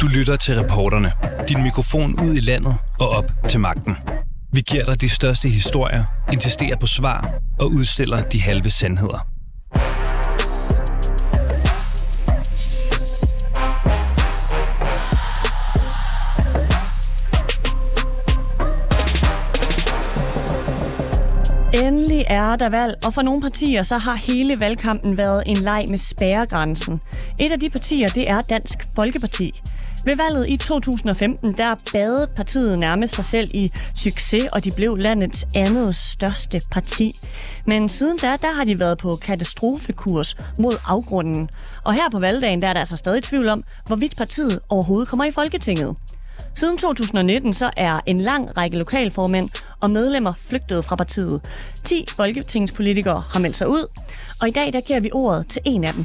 Du lytter til reporterne. Din mikrofon ud i landet og op til magten. Vi giver dig de største historier, insisterer på svar og udstiller de halve sandheder. Endelig er der valg, og for nogle partier så har hele valgkampen været en leg med spærregrænsen. Et af de partier, det er Dansk Folkeparti. Ved valget i 2015, der badede partiet nærmest sig selv i succes, og de blev landets andet største parti. Men siden da, der har de været på katastrofekurs mod afgrunden. Og her på valgdagen, der er der altså stadig tvivl om, hvorvidt partiet overhovedet kommer i Folketinget. Siden 2019 så er en lang række lokalformænd og medlemmer flygtet fra partiet. 10 folketingspolitikere har meldt sig ud, og i dag der giver vi ordet til en af dem.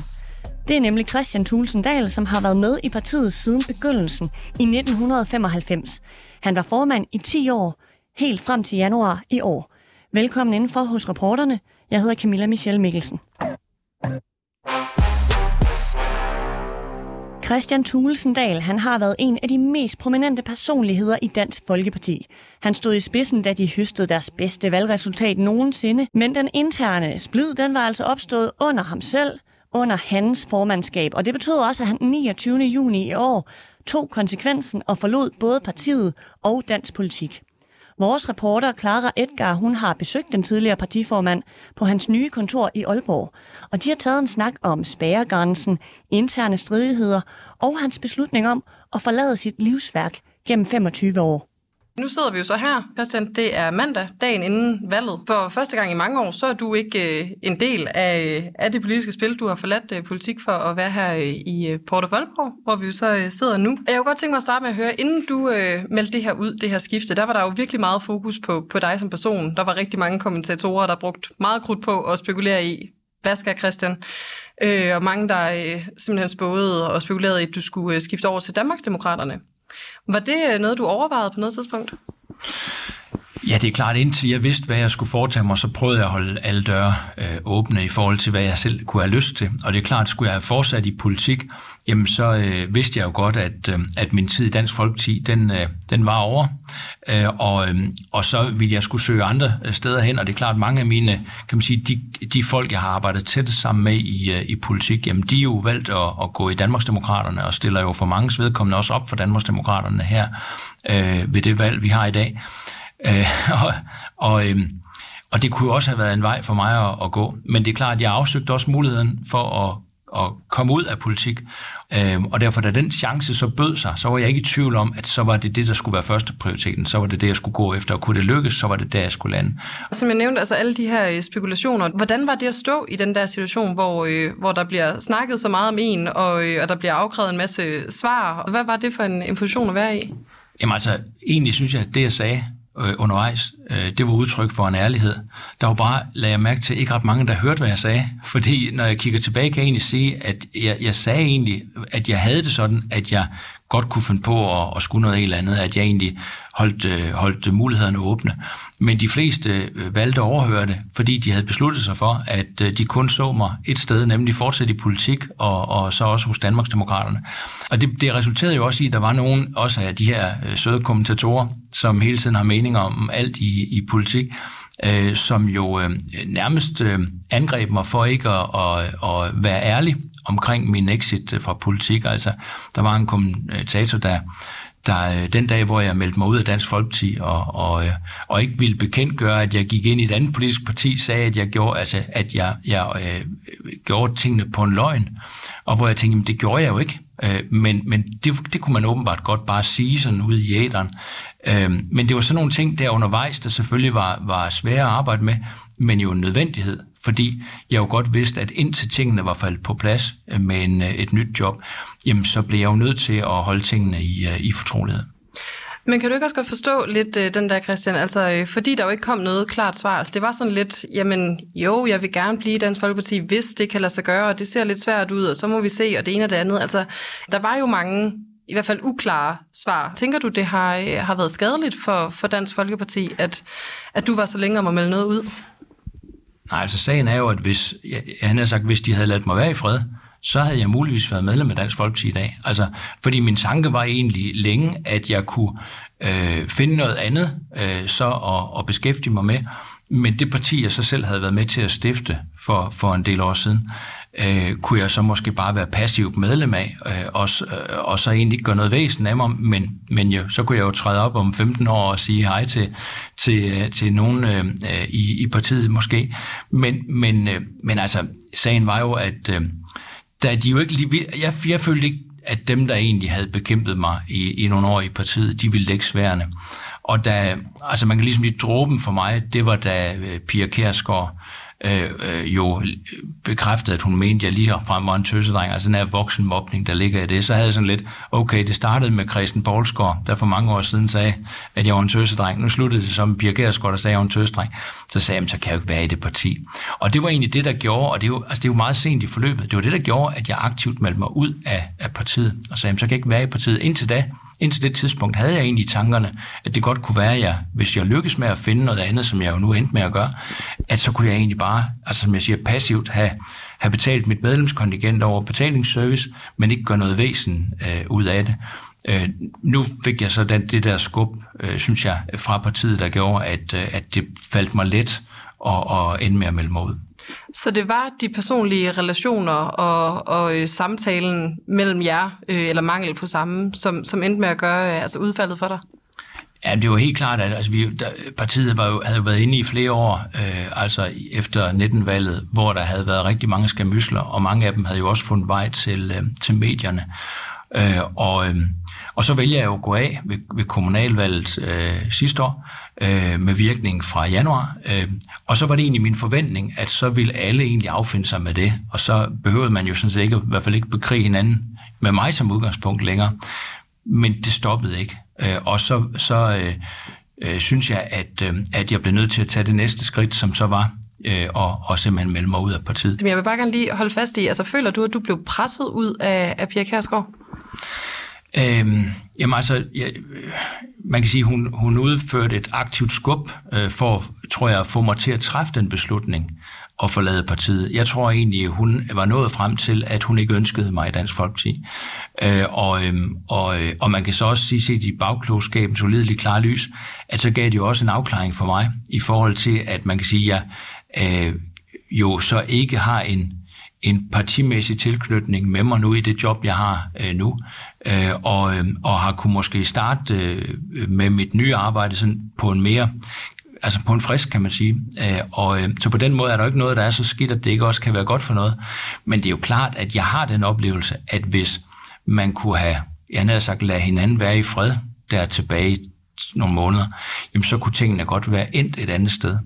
Det er nemlig Christian Thulsen Dahl, som har været med i partiet siden begyndelsen i 1995. Han var formand i 10 år, helt frem til januar i år. Velkommen indenfor hos reporterne. Jeg hedder Camilla Michelle Mikkelsen. Christian Thulesendal, han har været en af de mest prominente personligheder i Dansk Folkeparti. Han stod i spidsen, da de høstede deres bedste valgresultat nogensinde, men den interne splid, den var altså opstået under ham selv, under hans formandskab, og det betød også, at han 29. juni i år tog konsekvensen og forlod både partiet og dansk politik. Vores reporter Clara Edgar, hun har besøgt den tidligere partiformand på hans nye kontor i Aalborg, og de har taget en snak om spærregrænsen, interne stridigheder og hans beslutning om at forlade sit livsværk gennem 25 år. Nu sidder vi jo så her, Christian. Det er mandag, dagen inden valget. For første gang i mange år, så er du ikke øh, en del af, øh, af det politiske spil. Du har forladt øh, politik for at være her øh, i øh, Porto Port hvor vi jo så øh, sidder nu. Jeg kunne godt tænke mig at starte med at høre, inden du øh, meldte det her ud, det her skifte, der var der jo virkelig meget fokus på, på dig som person. Der var rigtig mange kommentatorer, der brugt meget krudt på at spekulere i, hvad skal Christian? Øh, og mange, der øh, simpelthen spåede og spekulerede i, at du skulle øh, skifte over til Danmarksdemokraterne. Var det øh, noget, du overvejede på noget tidspunkt? Ja, det er klart, indtil jeg vidste, hvad jeg skulle foretage mig, så prøvede jeg at holde alle døre øh, åbne i forhold til, hvad jeg selv kunne have lyst til. Og det er klart, skulle jeg have fortsat i politik, jamen så øh, vidste jeg jo godt, at, øh, at min tid i Dansk Folkeparti, den, øh, den var over. Øh, og, øh, og så ville jeg skulle søge andre øh, steder hen, og det er klart, mange af mine, kan man sige, de, de folk, jeg har arbejdet tæt sammen med i, øh, i politik, jamen de er jo valgt at, at gå i Danmarksdemokraterne, og stiller jo for mange vedkommende også op for Danmarksdemokraterne her øh, ved det valg, vi har i dag. Øh, og, og, øh, og det kunne også have været en vej for mig at, at gå. Men det er klart, at jeg afsøgte også muligheden for at, at komme ud af politik. Øh, og derfor, da den chance så bød sig, så var jeg ikke i tvivl om, at så var det det, der skulle være første prioriteten. Så var det det, jeg skulle gå efter. Og kunne det lykkes, så var det der, jeg skulle lande. Som jeg nævnte, altså alle de her øh, spekulationer. Hvordan var det at stå i den der situation, hvor, øh, hvor der bliver snakket så meget om en, og, øh, og der bliver afkrævet en masse svar? Hvad var det for en, en position at være i? Jamen altså, egentlig synes jeg, at det, jeg sagde, øh, undervejs, øh, det var udtryk for en ærlighed. Der var bare, lagde jeg mærke til, ikke ret mange, der hørte, hvad jeg sagde. Fordi når jeg kigger tilbage, kan jeg egentlig sige, at jeg, jeg sagde egentlig, at jeg havde det sådan, at jeg godt kunne finde på at, at skulle noget helt andet, at jeg egentlig holdt, øh, holdt mulighederne åbne. Men de fleste øh, valgte at overhøre det, fordi de havde besluttet sig for, at øh, de kun så mig et sted, nemlig fortsat i politik, og, og så også hos Danmarksdemokraterne. Og det, det resulterede jo også i, at der var nogen, også af de her søde kommentatorer, som hele tiden har meninger om alt i, i politik, øh, som jo øh, nærmest øh, angreb mig for ikke at, at, at være ærlig omkring min exit øh, fra politik. Altså, der var en kommentator, der, der øh, den dag, hvor jeg meldte mig ud af Dansk Folkeparti og, og, øh, og ikke ville bekendtgøre, at jeg gik ind i et andet politisk parti, sagde, at jeg gjorde, altså, at jeg, jeg øh, gjorde tingene på en løgn. Og hvor jeg tænkte, jamen, det gjorde jeg jo ikke. Øh, men men det, det kunne man åbenbart godt bare sige sådan ude i æderen. Øhm, men det var sådan nogle ting der undervejs, der selvfølgelig var, var svære at arbejde med, men jo en nødvendighed, fordi jeg jo godt vidste, at indtil tingene var faldet på plads øh, med en, øh, et nyt job, jamen så blev jeg jo nødt til at holde tingene i, øh, i fortrolighed. Men kan du ikke også godt forstå lidt øh, den der, Christian? Altså, øh, fordi der jo ikke kom noget klart svar. Altså, det var sådan lidt, jamen jo, jeg vil gerne blive i Dansk Folkeparti, hvis det kan lade sig gøre, og det ser lidt svært ud, og så må vi se, og det ene og det andet. Altså, der var jo mange i hvert fald uklare svar. Tænker du, det har, øh, har været skadeligt for, for Dansk Folkeparti, at, at du var så længe om at melde noget ud? Nej, altså sagen er jo, at hvis, jeg, han har sagt, hvis de havde ladt mig være i fred, så havde jeg muligvis været medlem af Dansk Folkeparti i dag. Altså, fordi min tanke var egentlig længe, at jeg kunne øh, finde noget andet øh, så at, at beskæftige mig med. Men det parti, jeg så selv havde været med til at stifte for, for en del år siden, øh, kunne jeg så måske bare være passivt medlem af, øh, og, øh, og så egentlig ikke gøre noget væsen af mig, men, men jo, så kunne jeg jo træde op om 15 år og sige hej til, til, øh, til nogen øh, øh, i, i partiet måske. Men, men, øh, men altså, sagen var jo, at øh, da de jo ikke lige, jeg, jeg følte ikke, at dem, der egentlig havde bekæmpet mig i, i nogle år i partiet, de ville lægge sværene. Og da, altså man kan ligesom lige dråben for mig, det var da øh, Pia Kærsgaard øh, øh, jo bekræftede, at hun mente, at jeg lige frem var en tøsedreng, altså den her voksenmobning, der ligger i det, så havde jeg sådan lidt, okay, det startede med Christian Poulsgaard, der for mange år siden sagde, at jeg var en tøsedreng. Nu sluttede det som Pia Gersgaard, der sagde, at jeg var en tøsedreng. Så sagde jeg, så kan jeg jo ikke være i det parti. Og det var egentlig det, der gjorde, og det er jo, altså det er jo meget sent i forløbet, det var det, der gjorde, at jeg aktivt meldte mig ud af, af partiet, og sagde, så kan jeg ikke være i partiet. Indtil da, Indtil det tidspunkt havde jeg egentlig i tankerne, at det godt kunne være, at jeg, hvis jeg lykkes med at finde noget andet, som jeg jo nu endte med at gøre, at så kunne jeg egentlig bare, altså som jeg siger, passivt have, have betalt mit medlemskontingent over betalingsservice, men ikke gøre noget væsen øh, ud af det. Øh, nu fik jeg så den, det der skub, øh, synes jeg, fra partiet, der gjorde, at, øh, at det faldt mig let at, at ende med at melde mig ud. Så det var de personlige relationer og, og øh, samtalen mellem jer, øh, eller mangel på samme, som, som endte med at gøre øh, altså udfaldet for dig? Ja, det var helt klart, at altså, vi, der, partiet var jo, havde jo været inde i flere år, øh, altså efter 19-valget, hvor der havde været rigtig mange skamysler, og mange af dem havde jo også fundet vej til, øh, til medierne. Øh, og, øh, og så vælger jeg jo at gå af ved, ved kommunalvalget øh, sidste år, øh, med virkning fra januar. Øh, og så var det egentlig min forventning, at så ville alle egentlig affinde sig med det, og så behøvede man jo sådan set ikke, i hvert fald ikke bekrige hinanden med mig som udgangspunkt længere. Men det stoppede ikke. Øh, og så, så øh, øh, synes jeg, at, øh, at jeg blev nødt til at tage det næste skridt, som så var øh, og, og simpelthen melde mig ud af partiet. Men jeg vil bare gerne lige holde fast i, altså føler du, at du blev presset ud af, af Pia Kærsgaard? Øhm, jamen altså, ja, øh, man kan sige, hun, hun udførte et aktivt skub øh, for, tror jeg, at få mig til at træffe den beslutning og forlade partiet. Jeg tror egentlig, hun var nået frem til, at hun ikke ønskede mig i Dansk Folkeparti. Øh, og, øh, og, øh, og man kan så også sige, set i bagklogskabens ulideligt klare lys, at så gav det jo også en afklaring for mig i forhold til, at man kan sige, at jeg øh, jo så ikke har en en partimæssig tilknytning med mig nu i det job, jeg har øh, nu, øh, og, øh, og har kunne måske starte øh, med mit nye arbejde sådan på en mere altså på en frisk, kan man sige. Øh, og øh, så på den måde er der ikke noget, der er så skidt, at det ikke også kan være godt for noget. Men det er jo klart, at jeg har den oplevelse, at hvis man kunne have, jeg havde sagt, lade hinanden være i fred der tilbage nogle måneder, jamen så kunne tingene godt være endt et andet sted.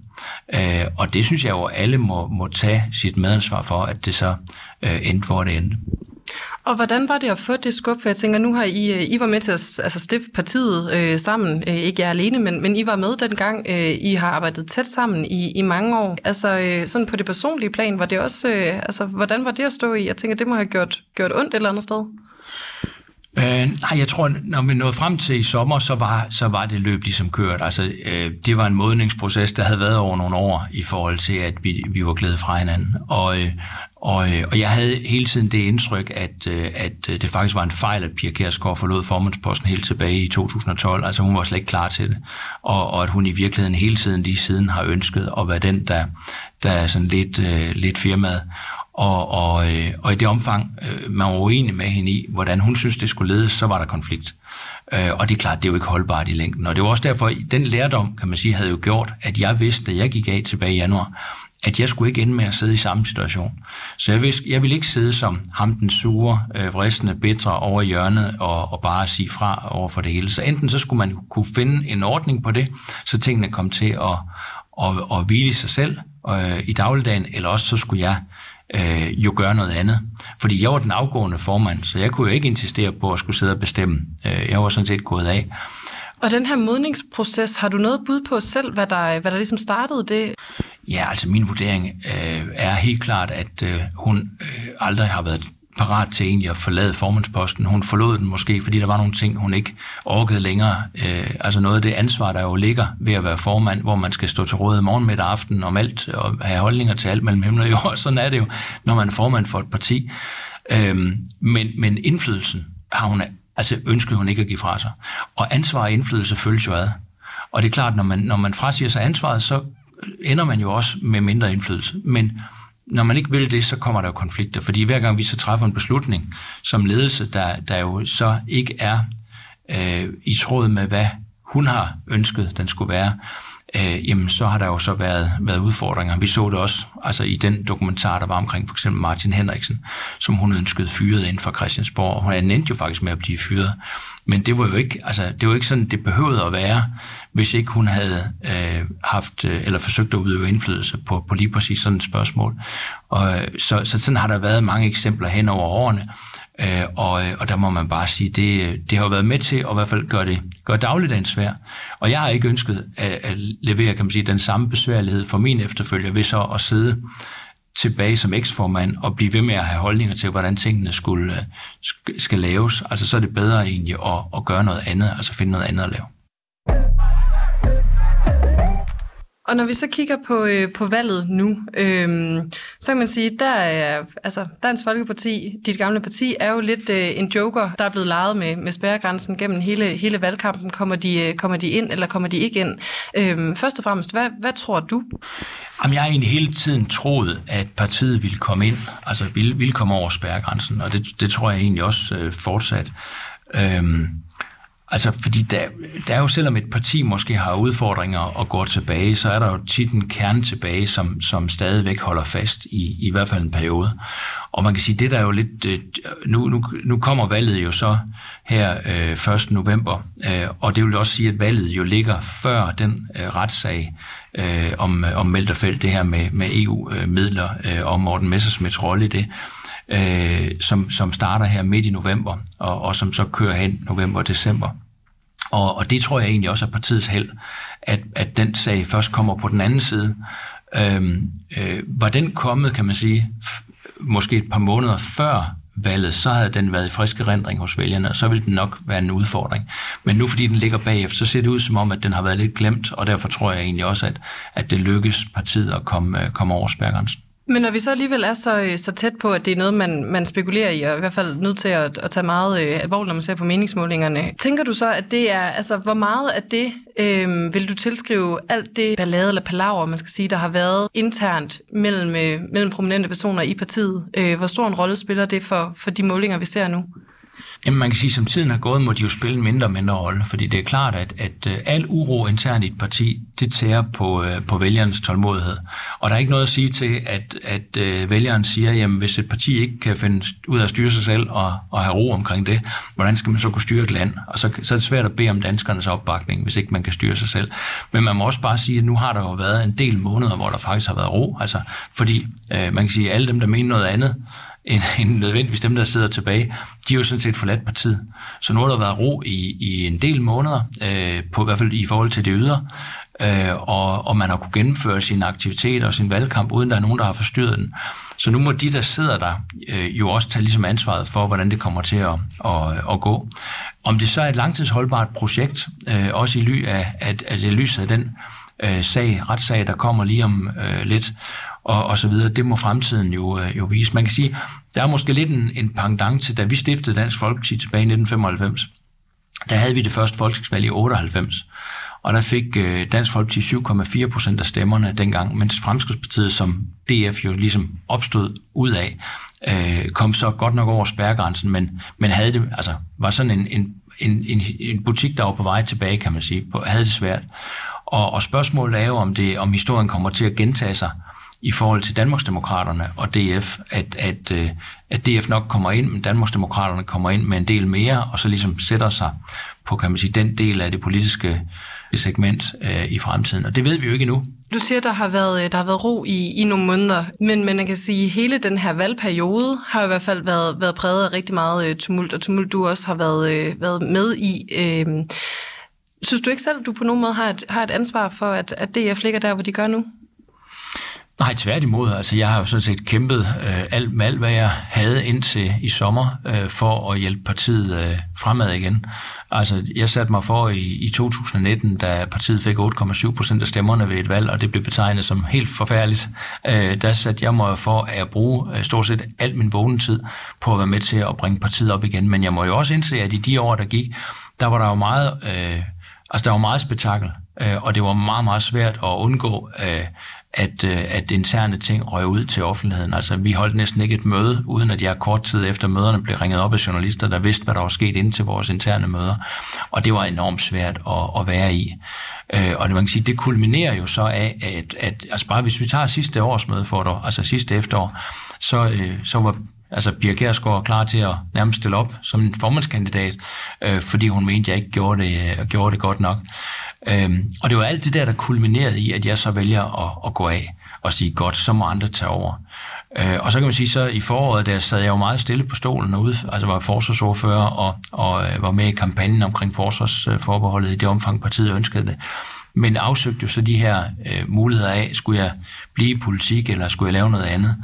Øh, og det synes jeg jo, at alle må, må tage sit medansvar for, at det så øh, endte, hvor det endte. Og hvordan var det at få det skub? For jeg tænker, nu har I, øh, I var med til at altså, stifte partiet øh, sammen. Øh, ikke jeg alene, men, men I var med dengang. Øh, I har arbejdet tæt sammen i, i mange år. Altså øh, sådan på det personlige plan, var det også, øh, altså, hvordan var det at stå i? Jeg tænker, det må have gjort, gjort ondt et eller andet sted. Øh, nej, jeg tror, når vi nåede frem til i sommer, så var, så var det løb ligesom kørt. Altså, øh, det var en modningsproces, der havde været over nogle år i forhold til, at vi, vi var glæde fra hinanden. Og, øh, og, øh, og jeg havde hele tiden det indtryk, at, øh, at øh, det faktisk var en fejl, at Pia Kærsgaard forlod formandsposten helt tilbage i 2012. Altså hun var slet ikke klar til det. Og, og at hun i virkeligheden hele tiden lige siden har ønsket at være den, der, der er sådan lidt, øh, lidt firmaet. Og, og, øh, og i det omfang, øh, man var uenig med hende i, hvordan hun synes, det skulle ledes, så var der konflikt. Øh, og det er klart, det er jo ikke holdbart i længden. Og det var også derfor, den lærdom, kan man sige, havde jo gjort, at jeg vidste, da jeg gik af tilbage i januar, at jeg skulle ikke ende med at sidde i samme situation. Så jeg, vidste, jeg ville ikke sidde som ham den sure, øh, vristende, bitre over hjørnet og, og bare sige fra over for det hele. Så enten så skulle man kunne finde en ordning på det, så tingene kom til at, at, at hvile sig selv øh, i dagligdagen, eller også så skulle jeg øh, jo gøre noget andet. Fordi jeg var den afgående formand, så jeg kunne jo ikke insistere på at skulle sidde og bestemme. Øh, jeg var sådan set gået af. Og den her modningsproces, har du noget bud på selv, hvad der, hvad der ligesom startede det? Ja, altså min vurdering øh, er helt klart, at øh, hun øh, aldrig har været parat til egentlig at forlade formandsposten. Hun forlod den måske, fordi der var nogle ting, hun ikke orkede længere. Øh, altså noget af det ansvar, der jo ligger ved at være formand, hvor man skal stå til råd morgen, middag aften om alt, og have holdninger til alt mellem himmel og jord. Sådan er det jo, når man er formand for et parti. Øh, men, men indflydelsen har hun, altså ønskede hun ikke at give fra sig. Og ansvar og indflydelse følges jo ad. Og det er klart, når man, når man frasiger sig ansvaret, så ender man jo også med mindre indflydelse. Men når man ikke vil det, så kommer der jo konflikter. Fordi hver gang vi så træffer en beslutning som ledelse, der, der jo så ikke er øh, i tråd med, hvad hun har ønsket, den skulle være, øh, jamen så har der jo så været, været udfordringer. Vi så det også altså i den dokumentar, der var omkring for eksempel Martin Henriksen, som hun ønskede fyret inden for Christiansborg, og hun endte jo faktisk med at blive fyret. Men det var jo ikke, altså, det var ikke sådan, det behøvede at være, hvis ikke hun havde øh, haft øh, eller forsøgt at udøve indflydelse på, på lige præcis sådan et spørgsmål. Og, øh, så, så sådan har der været mange eksempler hen over årene, Øh, og, øh, og der må man bare sige, det, det har jo været med til at i hvert fald gøre, det, gøre dagligdagen svær. Og jeg har ikke ønsket at, at levere kan man sige, den samme besværlighed for min efterfølger ved så at sidde tilbage som eksformand og blive ved med at have holdninger til, hvordan tingene skulle, skal laves. Altså så er det bedre egentlig at, at gøre noget andet, altså finde noget andet at lave. Og når vi så kigger på, øh, på valget nu, øh, så kan man sige, der er, altså, Dansk Folkeparti, dit gamle parti, er jo lidt øh, en joker, der er blevet lejet med, med spærregrænsen gennem hele, hele valgkampen. Kommer de, øh, kommer de ind, eller kommer de ikke ind? Øh, først og fremmest, hvad, hvad tror du? Jamen, jeg har egentlig hele tiden troet, at partiet ville komme ind, altså ville, ville komme over spærregrænsen, og det, det tror jeg egentlig også øh, fortsat. Øh, Altså, fordi der, der er jo, selvom et parti måske har udfordringer og går tilbage, så er der jo tit en kerne tilbage, som, som stadigvæk holder fast i, i hvert fald en periode. Og man kan sige, det der er jo lidt... Øh, nu, nu, nu kommer valget jo så her øh, 1. november, øh, og det vil også sige, at valget jo ligger før den øh, retssag øh, om, øh, om Melterfelt, det her med, med EU-midler øh, øh, og Morten Messersmiths rolle i det øh, Øh, som, som starter her midt i november, og, og som så kører hen november og december. Og, og det tror jeg egentlig også er partiets held, at, at den sag først kommer på den anden side. Øhm, øh, var den kommet, kan man sige, måske et par måneder før valget, så havde den været i frisk erindring hos vælgerne, og så ville den nok være en udfordring. Men nu fordi den ligger bagefter, så ser det ud som om, at den har været lidt glemt, og derfor tror jeg egentlig også, at, at det lykkes partiet at komme, øh, komme over spærgrænsen. Men når vi så alligevel er så, øh, så tæt på, at det er noget, man, man spekulerer i, og i hvert fald nødt til at, at tage meget øh, alvorligt, når man ser på meningsmålingerne, tænker du så, at det er, altså hvor meget af det øh, vil du tilskrive alt det ballade eller palaver, man skal sige, der har været internt mellem, øh, mellem prominente personer i partiet? Øh, hvor stor en rolle spiller det for, for de målinger, vi ser nu? Jamen man kan sige, at som tiden har gået, må de jo spille en mindre og mindre rolle, fordi det er klart, at, at øh, al uro internt i et parti, det tærer på, øh, på vælgerens tålmodighed. Og der er ikke noget at sige til, at, at øh, vælgeren siger, jamen hvis et parti ikke kan finde ud af at styre sig selv og, og have ro omkring det, hvordan skal man så kunne styre et land? Og så, så er det svært at bede om danskernes opbakning, hvis ikke man kan styre sig selv. Men man må også bare sige, at nu har der jo været en del måneder, hvor der faktisk har været ro, altså fordi øh, man kan sige, at alle dem, der mener noget andet, end, end nødvendigvis dem, der sidder tilbage, de har jo sådan set forladt partiet. Så nu har der været ro i, i en del måneder, øh, på i hvert fald i forhold til det ydre, øh, og, og man har kunne gennemføre sine aktiviteter og sin valgkamp, uden der er nogen, der har forstyrret den. Så nu må de, der sidder der, øh, jo også tage ligesom ansvaret for, hvordan det kommer til at, at, at gå. Om det så er et langtidsholdbart projekt, øh, også i ly af, at, at det lyset af den øh, sag, retssag, der kommer lige om øh, lidt, og, og så videre. Det må fremtiden jo, øh, jo vise. Man kan sige, der er måske lidt en, en pendant til, da vi stiftede Dansk Folkeparti tilbage i 1995, der havde vi det første folketingsvalg i 98, og der fik øh, Dansk Folkeparti 7,4 procent af stemmerne dengang, mens Fremskridspartiet, som DF jo ligesom opstod ud af, øh, kom så godt nok over spærregrænsen, men, men havde det, altså, var sådan en, en, en, en, en butik, der var på vej tilbage, kan man sige, på, havde det svært. Og, og spørgsmålet er jo, om, det, om historien kommer til at gentage sig, i forhold til Danmarksdemokraterne og DF, at, at, øh, at DF nok kommer ind, men Danmarksdemokraterne kommer ind med en del mere, og så ligesom sætter sig på, kan man sige, den del af det politiske segment øh, i fremtiden. Og det ved vi jo ikke endnu. Du siger, der har været, øh, der har været ro i, i nogle måneder, men, men man kan sige, at hele den her valgperiode har i hvert fald været, været præget af rigtig meget øh, tumult, og tumult du også har været, været med i. Øh, synes du ikke selv, at du på nogen måde har et, har et ansvar for, at, at DF ligger der, hvor de gør nu? Nej, tværtimod. Altså, jeg har jo sådan set kæmpet øh, alt med alt, hvad jeg havde indtil i sommer, øh, for at hjælpe partiet øh, fremad igen. Altså, jeg satte mig for i, i 2019, da partiet fik 8,7 procent af stemmerne ved et valg, og det blev betegnet som helt forfærdeligt. Øh, der satte jeg mig for at bruge øh, stort set al min vågnetid på at være med til at bringe partiet op igen. Men jeg må jo også indse, at i de år, der gik, der var der jo meget, øh, altså, der var meget spektakel, øh, og det var meget, meget svært at undgå... Øh, at, øh, at interne ting røg ud til offentligheden. Altså, vi holdt næsten ikke et møde, uden at jeg kort tid efter møderne blev ringet op af journalister, der vidste, hvad der var sket ind til vores interne møder. Og det var enormt svært at, at være i. Øh, og det, man kan sige, det kulminerer jo så af, at, at altså bare hvis vi tager sidste års møde for dig, altså sidste efterår, så, øh, så var altså Pia Kjærsgaard klar til at nærmest stille op som en formandskandidat, øh, fordi hun mente, at jeg ikke gjorde det, øh, gjorde det godt nok. Øhm, og det var alt det der, der kulminerede i, at jeg så vælger at, at gå af og sige, godt, så må andre tage over. Øh, og så kan man sige, så i foråret, der sad jeg jo meget stille på stolen ude, altså var forsvarsordfører og, og øh, var med i kampagnen omkring forsvarsforbeholdet i det omfang, partiet ønskede det. Men afsøgte jo så de her øh, muligheder af, skulle jeg blive i politik, eller skulle jeg lave noget andet?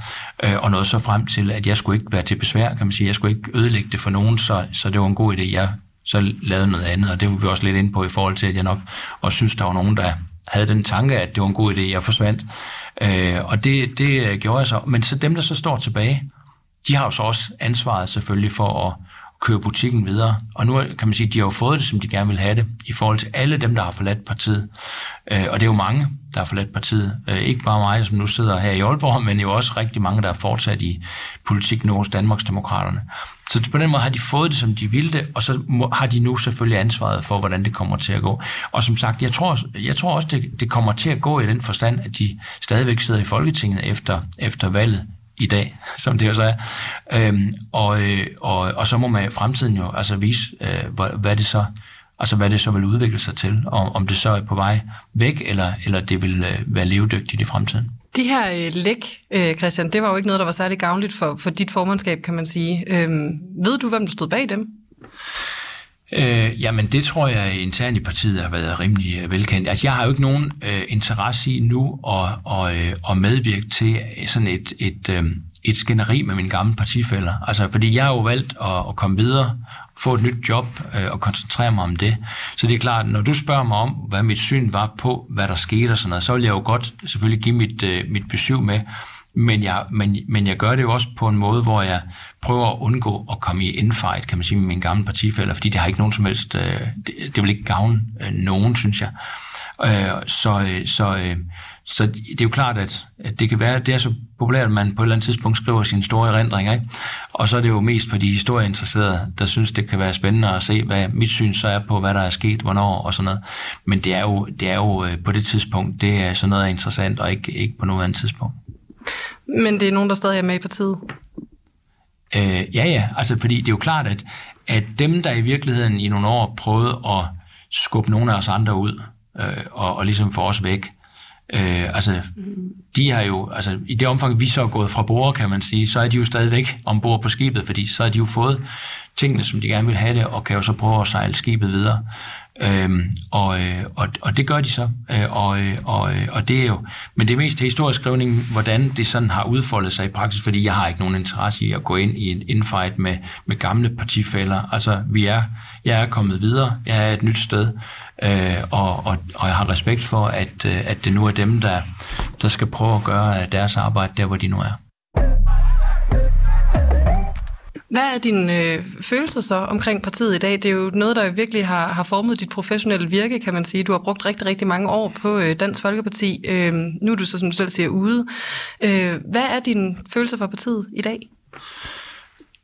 Øh, og nåede så frem til, at jeg skulle ikke være til besvær, kan man sige. Jeg skulle ikke ødelægge det for nogen, så, så det var en god idé. Jeg så lavede noget andet, og det var vi også lidt ind på i forhold til, at jeg nok også synes, der var nogen, der havde den tanke, at det var en god idé, jeg forsvandt. Øh, og det, det øh, gjorde jeg så. Men så dem, der så står tilbage, de har jo så også ansvaret selvfølgelig for at køre butikken videre. Og nu kan man sige, at de har jo fået det, som de gerne vil have det, i forhold til alle dem, der har forladt partiet. Øh, og det er jo mange, der har forladt partiet. Øh, ikke bare mig, som nu sidder her i Aalborg, men jo også rigtig mange, der er fortsat i politik nu hos Danmarksdemokraterne. Så på den måde har de fået det, som de ville det, og så har de nu selvfølgelig ansvaret for, hvordan det kommer til at gå. Og som sagt, jeg tror, jeg tror også, det, det kommer til at gå i den forstand, at de stadigvæk sidder i Folketinget efter, efter valget i dag, som det jo så er. Øhm, og, øh, og, og så må man i fremtiden jo altså vise, øh, hvad, hvad det så altså hvad det så vil udvikle sig til, og om det så er på vej væk, eller, eller det vil øh, være levedygtigt i fremtiden. De her øh, læk, øh, Christian, det var jo ikke noget, der var særlig gavnligt for, for dit formandskab, kan man sige. Øhm, ved du, hvem der stod bag dem? Øh, jamen, det tror jeg internt i partiet har været rimelig øh, velkendt. Altså, jeg har jo ikke nogen øh, interesse i nu at, og, øh, at medvirke til sådan et, et, øh, et skænderi med mine gamle partifælder. Altså, fordi jeg har jo valgt at, at komme videre, få et nyt job øh, og koncentrere mig om det. Så det er klart, når du spørger mig om, hvad mit syn var på, hvad der skete og sådan noget, så vil jeg jo godt selvfølgelig give mit, øh, mit besøg med. Men jeg, men, men jeg gør det jo også på en måde, hvor jeg prøver at undgå at komme i infight, kan man sige, med mine gamle partifælder, fordi det har ikke nogen som helst, øh, det, det vil ikke gavne øh, nogen, synes jeg. Øh, så, øh, så, øh, så det er jo klart, at, at det kan være, det er så populært, at man på et eller andet tidspunkt skriver sine store erindringer, ikke? Og så er det jo mest for de historieinteresserede, der synes, det kan være spændende at se, hvad mit syn så er på, hvad der er sket, hvornår og sådan noget. Men det er jo, det er jo øh, på det tidspunkt, det er sådan noget interessant, og ikke, ikke på noget andet tidspunkt. Men det er nogen, der stadig er med i partiet? Øh, ja, ja. Altså, fordi det er jo klart, at, at dem, der i virkeligheden i nogle år prøvede at skubbe nogle af os andre ud, øh, og, og ligesom få os væk, øh, altså, de har jo, altså, i det omfang, vi så er gået fra bord, kan man sige, så er de jo stadigvæk ombord på skibet, fordi så har de jo fået tingene, som de gerne vil have det, og kan jo så prøve at sejle skibet videre. Øhm, og, øh, og, og det gør de så, øh, og, øh, og, og det er jo, men det er mest historisk skrivning, hvordan det sådan har udfoldet sig i praksis, fordi jeg har ikke nogen interesse i at gå ind i en infight med, med gamle partifælder. Altså, vi er, jeg er kommet videre, jeg er et nyt sted, øh, og, og, og jeg har respekt for, at, at det nu er dem, der, der skal prøve at gøre deres arbejde der, hvor de nu er. Hvad er dine øh, følelser så omkring partiet i dag? Det er jo noget, der virkelig har, har formet dit professionelle virke, kan man sige. Du har brugt rigtig, rigtig mange år på øh, Dansk Folkeparti. Øh, nu er du så, som du selv siger, ude. Øh, hvad er dine følelser for partiet i dag?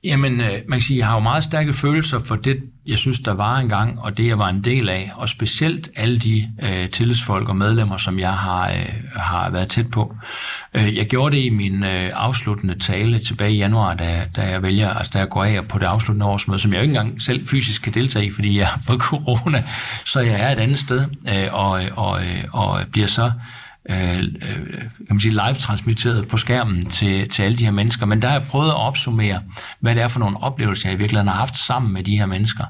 Jamen, øh, man kan sige, jeg har jo meget stærke følelser for det, jeg synes, der var engang, og det, jeg var en del af, og specielt alle de øh, tillidsfolk og medlemmer, som jeg har, øh, har været tæt på. Øh, jeg gjorde det i min øh, afsluttende tale tilbage i januar, da, da jeg vælger, altså da jeg går af på det afsluttende årsmøde, som jeg jo ikke engang selv fysisk kan deltage i, fordi jeg har fået corona, så jeg er et andet sted, øh, og, og, øh, og bliver så øh, Øh, øh, kan man sige, live-transmitteret på skærmen til, til alle de her mennesker. Men der har jeg prøvet at opsummere, hvad det er for nogle oplevelser, jeg i virkeligheden har haft sammen med de her mennesker.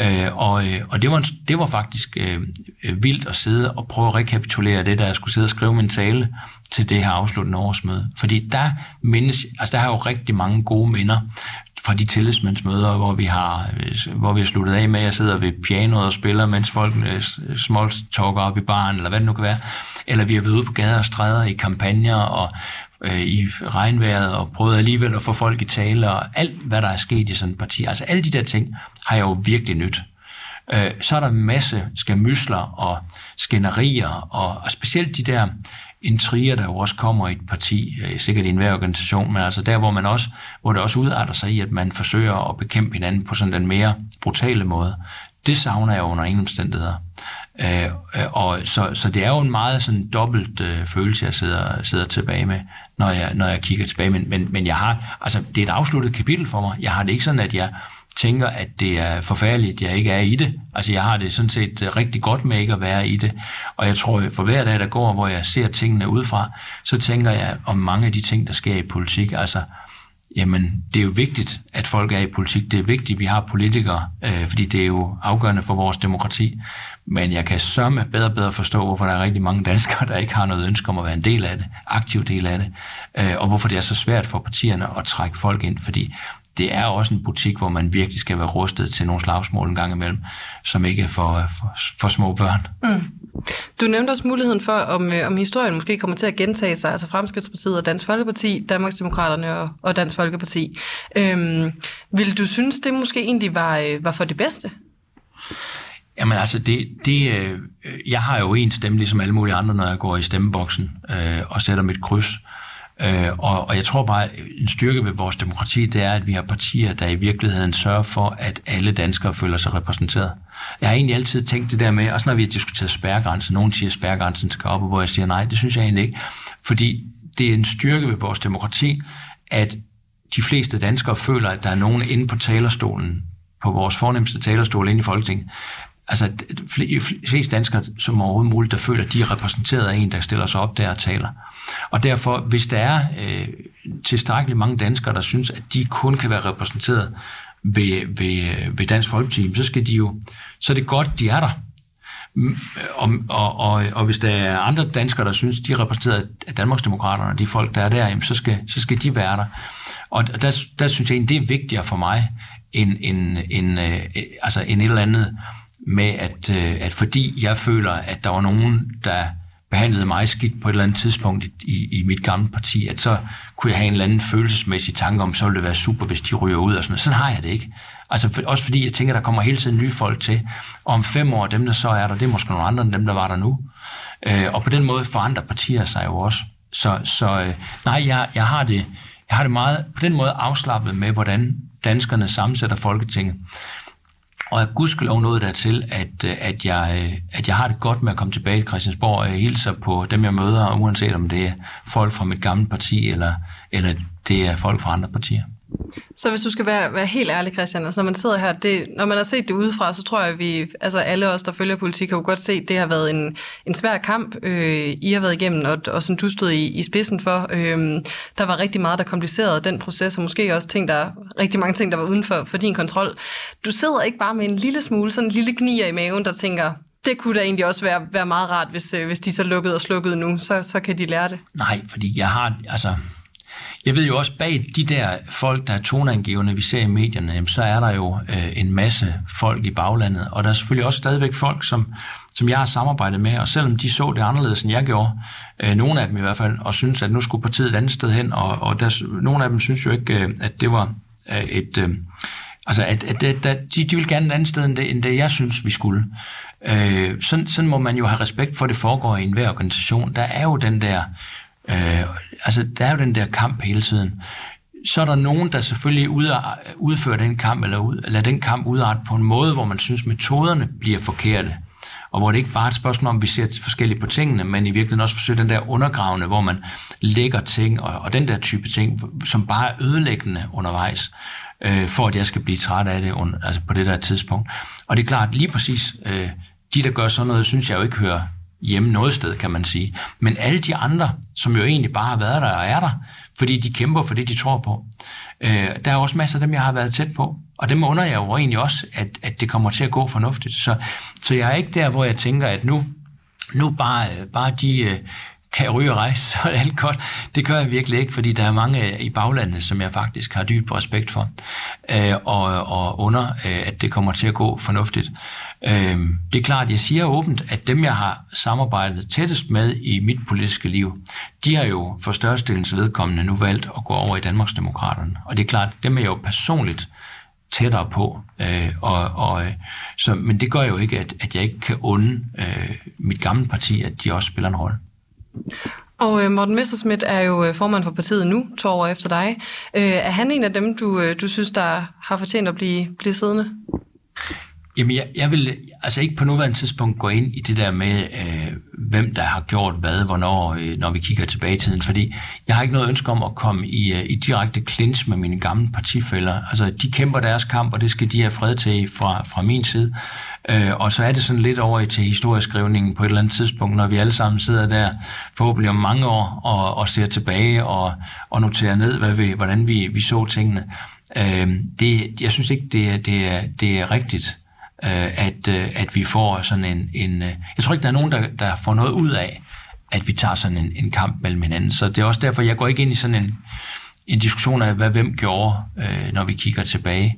Øh, og øh, og det, var, en, det var faktisk øh, øh, vildt at sidde og prøve at rekapitulere det, der jeg skulle sidde og skrive min tale til det her afsluttende årsmøde. Fordi der mindes, altså der har jo rigtig mange gode minder fra de tillidsmandsmøder, hvor vi har, hvor vi har sluttet af med at sidder ved pianoet og spiller, mens folk øh, small talker op i baren, eller hvad det nu kan være. Eller vi har været ude på gader og stræder i kampagner og øh, i regnvejret og prøvet alligevel at få folk i tale og alt, hvad der er sket i sådan et parti. Altså alle de der ting har jeg jo virkelig nyt. Øh, så er der en masse skamysler og skænderier, og, og specielt de der intriger, der jo også kommer i et parti, øh, sikkert i enhver organisation, men altså der, hvor, man også, hvor det også udarter sig i, at man forsøger at bekæmpe hinanden på sådan den mere brutale måde. Det savner jeg under ingen omstændigheder. Øh, øh, og så, så det er jo en meget sådan dobbelt øh, følelse, jeg sidder, sidder tilbage med, når jeg, når jeg kigger tilbage. Men, men, men jeg har, altså, det er et afsluttet kapitel for mig. Jeg har det ikke sådan, at jeg tænker, at det er forfærdeligt, at jeg ikke er i det. Altså jeg har det sådan set øh, rigtig godt med ikke at være i det. Og jeg tror, for hver dag, der går, hvor jeg ser tingene udefra, så tænker jeg om mange af de ting, der sker i politik. Altså, jamen, det er jo vigtigt, at folk er i politik. Det er vigtigt, at vi har politikere, øh, fordi det er jo afgørende for vores demokrati. Men jeg kan sørme bedre og bedre forstå, hvorfor der er rigtig mange danskere, der ikke har noget ønske om at være en del af det, aktiv del af det, øh, og hvorfor det er så svært for partierne at trække folk ind, fordi det er også en butik, hvor man virkelig skal være rustet til nogle slagsmål en gang imellem, som ikke er for, for, for små børn. Mm. Du nævnte også muligheden for, om, øh, om historien måske kommer til at gentage sig, altså Fremskridspartiet og Dansk Folkeparti, Danmarksdemokraterne og, og Dansk Folkeparti. Øhm, vil du synes, det måske egentlig var, øh, var for det bedste? Jamen altså, det, det, øh, jeg har jo en stemme, ligesom alle mulige andre, når jeg går i stemmeboksen øh, og sætter mit kryds. Øh, Øh, og, og jeg tror bare, at en styrke ved vores demokrati, det er, at vi har partier, der i virkeligheden sørger for, at alle danskere føler sig repræsenteret. Jeg har egentlig altid tænkt det der med, også når vi har diskuteret spærregrænsen, nogen siger, at spærregrænsen skal op, og hvor jeg siger nej, det synes jeg egentlig ikke. Fordi det er en styrke ved vores demokrati, at de fleste danskere føler, at der er nogen inde på talerstolen, på vores fornemmeste talerstol inde i Folketinget, altså flest danskere som overhovedet muligt, der føler, at de er repræsenteret af en, der stiller sig op der og taler. Og derfor, hvis der er øh, tilstrækkeligt mange danskere, der synes, at de kun kan være repræsenteret ved, ved, ved Dansk Folkeparti, så skal de jo, så er det godt, de er der. Mm, øh, og, og, og, og hvis der er andre danskere, der synes, de er repræsenteret af Danmarksdemokraterne, de folk, der er der, jamen, så, skal, så skal de være der. Og der, der synes jeg egentlig, det er vigtigere for mig, end, end, end, øh, altså, end et eller andet med, at, øh, at fordi jeg føler, at der var nogen, der behandlede mig skidt på et eller andet tidspunkt i, i, i mit gamle parti, at så kunne jeg have en eller anden følelsesmæssig tanke om, så ville det være super, hvis de ryger ud og sådan noget. Sådan har jeg det ikke. Altså for, også fordi jeg tænker, der kommer hele tiden nye folk til, og om fem år, dem der så er der, det er måske nogle andre end dem, der var der nu. Øh, og på den måde forandrer partier sig jo også. Så, så øh, nej, jeg, jeg, har det, jeg har det meget på den måde afslappet med, hvordan danskerne sammensætter Folketinget. Og jeg gudskelov nået dertil, at, øh, at, jeg, øh, at jeg har det godt med at komme tilbage til Christiansborg, og jeg hilser på dem, jeg møder, uanset om det er folk fra mit gamle parti, eller, eller det er folk fra andre partier. Så hvis du skal være, være helt ærlig, Christian, altså når man sidder her, det, når man har set det udefra, så tror jeg, at vi, altså alle os, der følger politik, har jo godt set, at det har været en, en svær kamp, øh, I har været igennem, og, og som du stod i, i spidsen for. Øh, der var rigtig meget, der komplicerede den proces, og måske også ting, der, rigtig mange ting, der var uden for, for din kontrol. Du sidder ikke bare med en lille smule, sådan en lille gnier i maven, der tænker, det kunne da egentlig også være, være meget rart, hvis, øh, hvis de så lukkede og slukkede nu, så, så kan de lære det. Nej, fordi jeg har, altså, jeg ved jo også, bag de der folk, der er toneangivende, vi ser i medierne, jamen, så er der jo øh, en masse folk i baglandet, og der er selvfølgelig også stadigvæk folk, som, som jeg har samarbejdet med, og selvom de så det anderledes, end jeg gjorde, øh, nogle af dem i hvert fald, og synes, at nu skulle partiet et andet sted hen, og, og der, nogle af dem synes jo ikke, øh, at det var øh, et... Øh, Altså, at, at, at, at de, de vil gerne et andet sted, end det, end det jeg synes, vi skulle. Øh, sådan, sådan må man jo have respekt for, at det foregår i enhver organisation. Der er jo den der Øh, altså, der er jo den der kamp hele tiden. Så er der nogen, der selvfølgelig øh, udfører den kamp, eller ud, lader den kamp udarte på en måde, hvor man synes, metoderne bliver forkerte. Og hvor det ikke bare er et spørgsmål om, at vi ser forskelligt på tingene, men i virkeligheden også forsøger den der undergravende, hvor man lægger ting, og, og den der type ting, som bare er ødelæggende undervejs, øh, for at jeg skal blive træt af det under, altså på det der tidspunkt. Og det er klart, lige præcis, øh, de der gør sådan noget, synes jeg jo ikke hører hjemme noget sted, kan man sige. Men alle de andre, som jo egentlig bare har været der og er der, fordi de kæmper for det, de tror på. Øh, der er også masser af dem, jeg har været tæt på. Og dem under jeg jo egentlig også, at, at det kommer til at gå fornuftigt. Så, så jeg er ikke der, hvor jeg tænker, at nu, nu bare, øh, bare de øh, kan jeg ryge og rejse, så er alt godt. Det gør jeg virkelig ikke, fordi der er mange øh, i baglandet, som jeg faktisk har dyb respekt for, øh, og, og under, øh, at det kommer til at gå fornuftigt. Øh, det er klart, jeg siger åbent, at dem, jeg har samarbejdet tættest med i mit politiske liv, de har jo for størstedelens vedkommende nu valgt at gå over i Danmarksdemokraterne. Og det er klart, dem er jeg jo personligt tættere på. Øh, og, og, øh, så, men det gør jo ikke, at, at jeg ikke kan unde øh, mit gamle parti, at de også spiller en rolle. Og øh, Morten Messerschmidt er jo øh, formand for partiet nu, to år efter dig. Øh, er han en af dem, du, øh, du synes, der har fortjent at blive, blive siddende? Jamen, jeg, jeg vil altså ikke på nuværende tidspunkt gå ind i det der med, øh, hvem der har gjort hvad, hvornår, øh, når vi kigger tilbage i tiden, fordi jeg har ikke noget ønske om at komme i, øh, i direkte clinch med mine gamle partifælder. Altså, de kæmper deres kamp, og det skal de have fred til fra, fra min side. Øh, og så er det sådan lidt over til historieskrivningen på et eller andet tidspunkt, når vi alle sammen sidder der forhåbentlig om mange år og, og ser tilbage og, og noterer ned, hvad vi, hvordan vi, vi så tingene. Øh, det, jeg synes ikke, det, det, er, det er rigtigt øh, at, øh, at vi får sådan en... en øh, jeg tror ikke, der er nogen, der, der får noget ud af, at vi tager sådan en, en kamp mellem hinanden. Så det er også derfor, jeg går ikke ind i sådan en, en diskussion af, hvad hvem gjorde, øh, når vi kigger tilbage.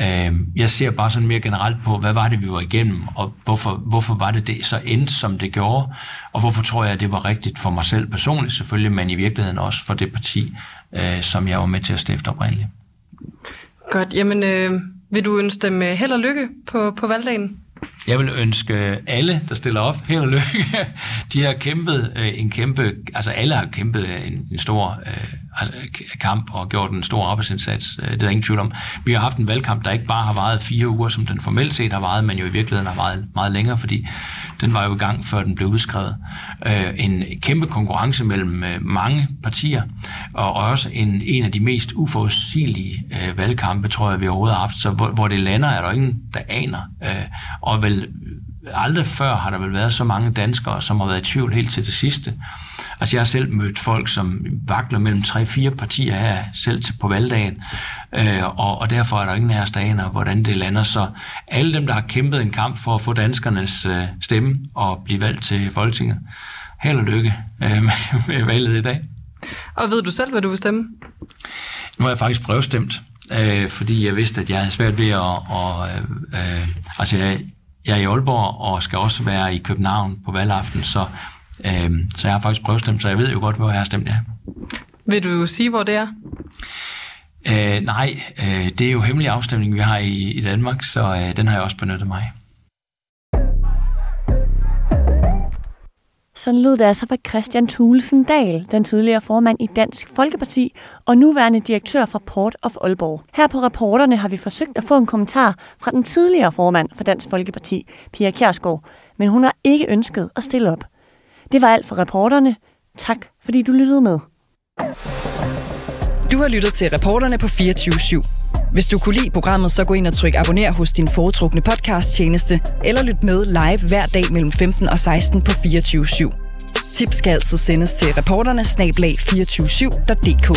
Øh, jeg ser bare sådan mere generelt på, hvad var det, vi var igennem, og hvorfor, hvorfor var det det så endte, som det gjorde, og hvorfor tror jeg, at det var rigtigt for mig selv personligt selvfølgelig, men i virkeligheden også for det parti, øh, som jeg var med til at stifte oprindeligt. Godt, jamen øh, vil du ønske dem øh, held og lykke på, på valgdagen? Jeg vil ønske alle, der stiller op, held og lykke. De har kæmpet øh, en kæmpe, altså alle har kæmpet en, en stor øh, Altså, kamp og gjort en stor arbejdsindsats. Øh, det er der ingen tvivl om. Vi har haft en valgkamp, der ikke bare har varet fire uger, som den formelt set har varet, men jo i virkeligheden har varet meget længere, fordi den var jo i gang, før den blev udskrevet. Øh, en kæmpe konkurrence mellem øh, mange partier, og også en, en af de mest uforudsigelige valgkampe, tror jeg, vi overhovedet har haft. Så hvor, hvor det lander, er der ingen, der aner. Og vel aldrig før har der vel været så mange danskere, som har været i tvivl helt til det sidste. Altså jeg har selv mødt folk, som vakler mellem tre-fire partier her, selv til på valgdagen, øh, og, og derfor er der ingen af os, der aner, hvordan det lander. Så alle dem, der har kæmpet en kamp for at få danskernes øh, stemme og blive valgt til Folketinget, held og lykke øh, med, med valget i dag. Og ved du selv, hvad du vil stemme? Nu har jeg faktisk prøvestemt, øh, fordi jeg vidste, at jeg havde svært ved at... Og, øh, øh, altså jeg, jeg er i Aalborg og skal også være i København på valgaften, så Øh, så jeg har faktisk prøvestemt, så jeg ved jo godt, hvor jeg har stemt ja. Vil du sige, hvor det er? Øh, nej, øh, det er jo hemmelig afstemning, vi har i, i Danmark, så øh, den har jeg også benyttet mig Sådan lød det altså fra Christian Thulesen Dahl, den tidligere formand i Dansk Folkeparti og nuværende direktør for Port of Aalborg. Her på reporterne har vi forsøgt at få en kommentar fra den tidligere formand for Dansk Folkeparti, Pia Kjærsgaard, men hun har ikke ønsket at stille op. Det var alt for reporterne. Tak, fordi du lyttede med. Du har lyttet til reporterne på 24 /7. Hvis du kunne lide programmet, så gå ind og tryk abonner hos din foretrukne podcast-tjeneste, eller lyt med live hver dag mellem 15 og 16 på 24 /7. Tips skal altså sendes til reporterne snablag 247.dk.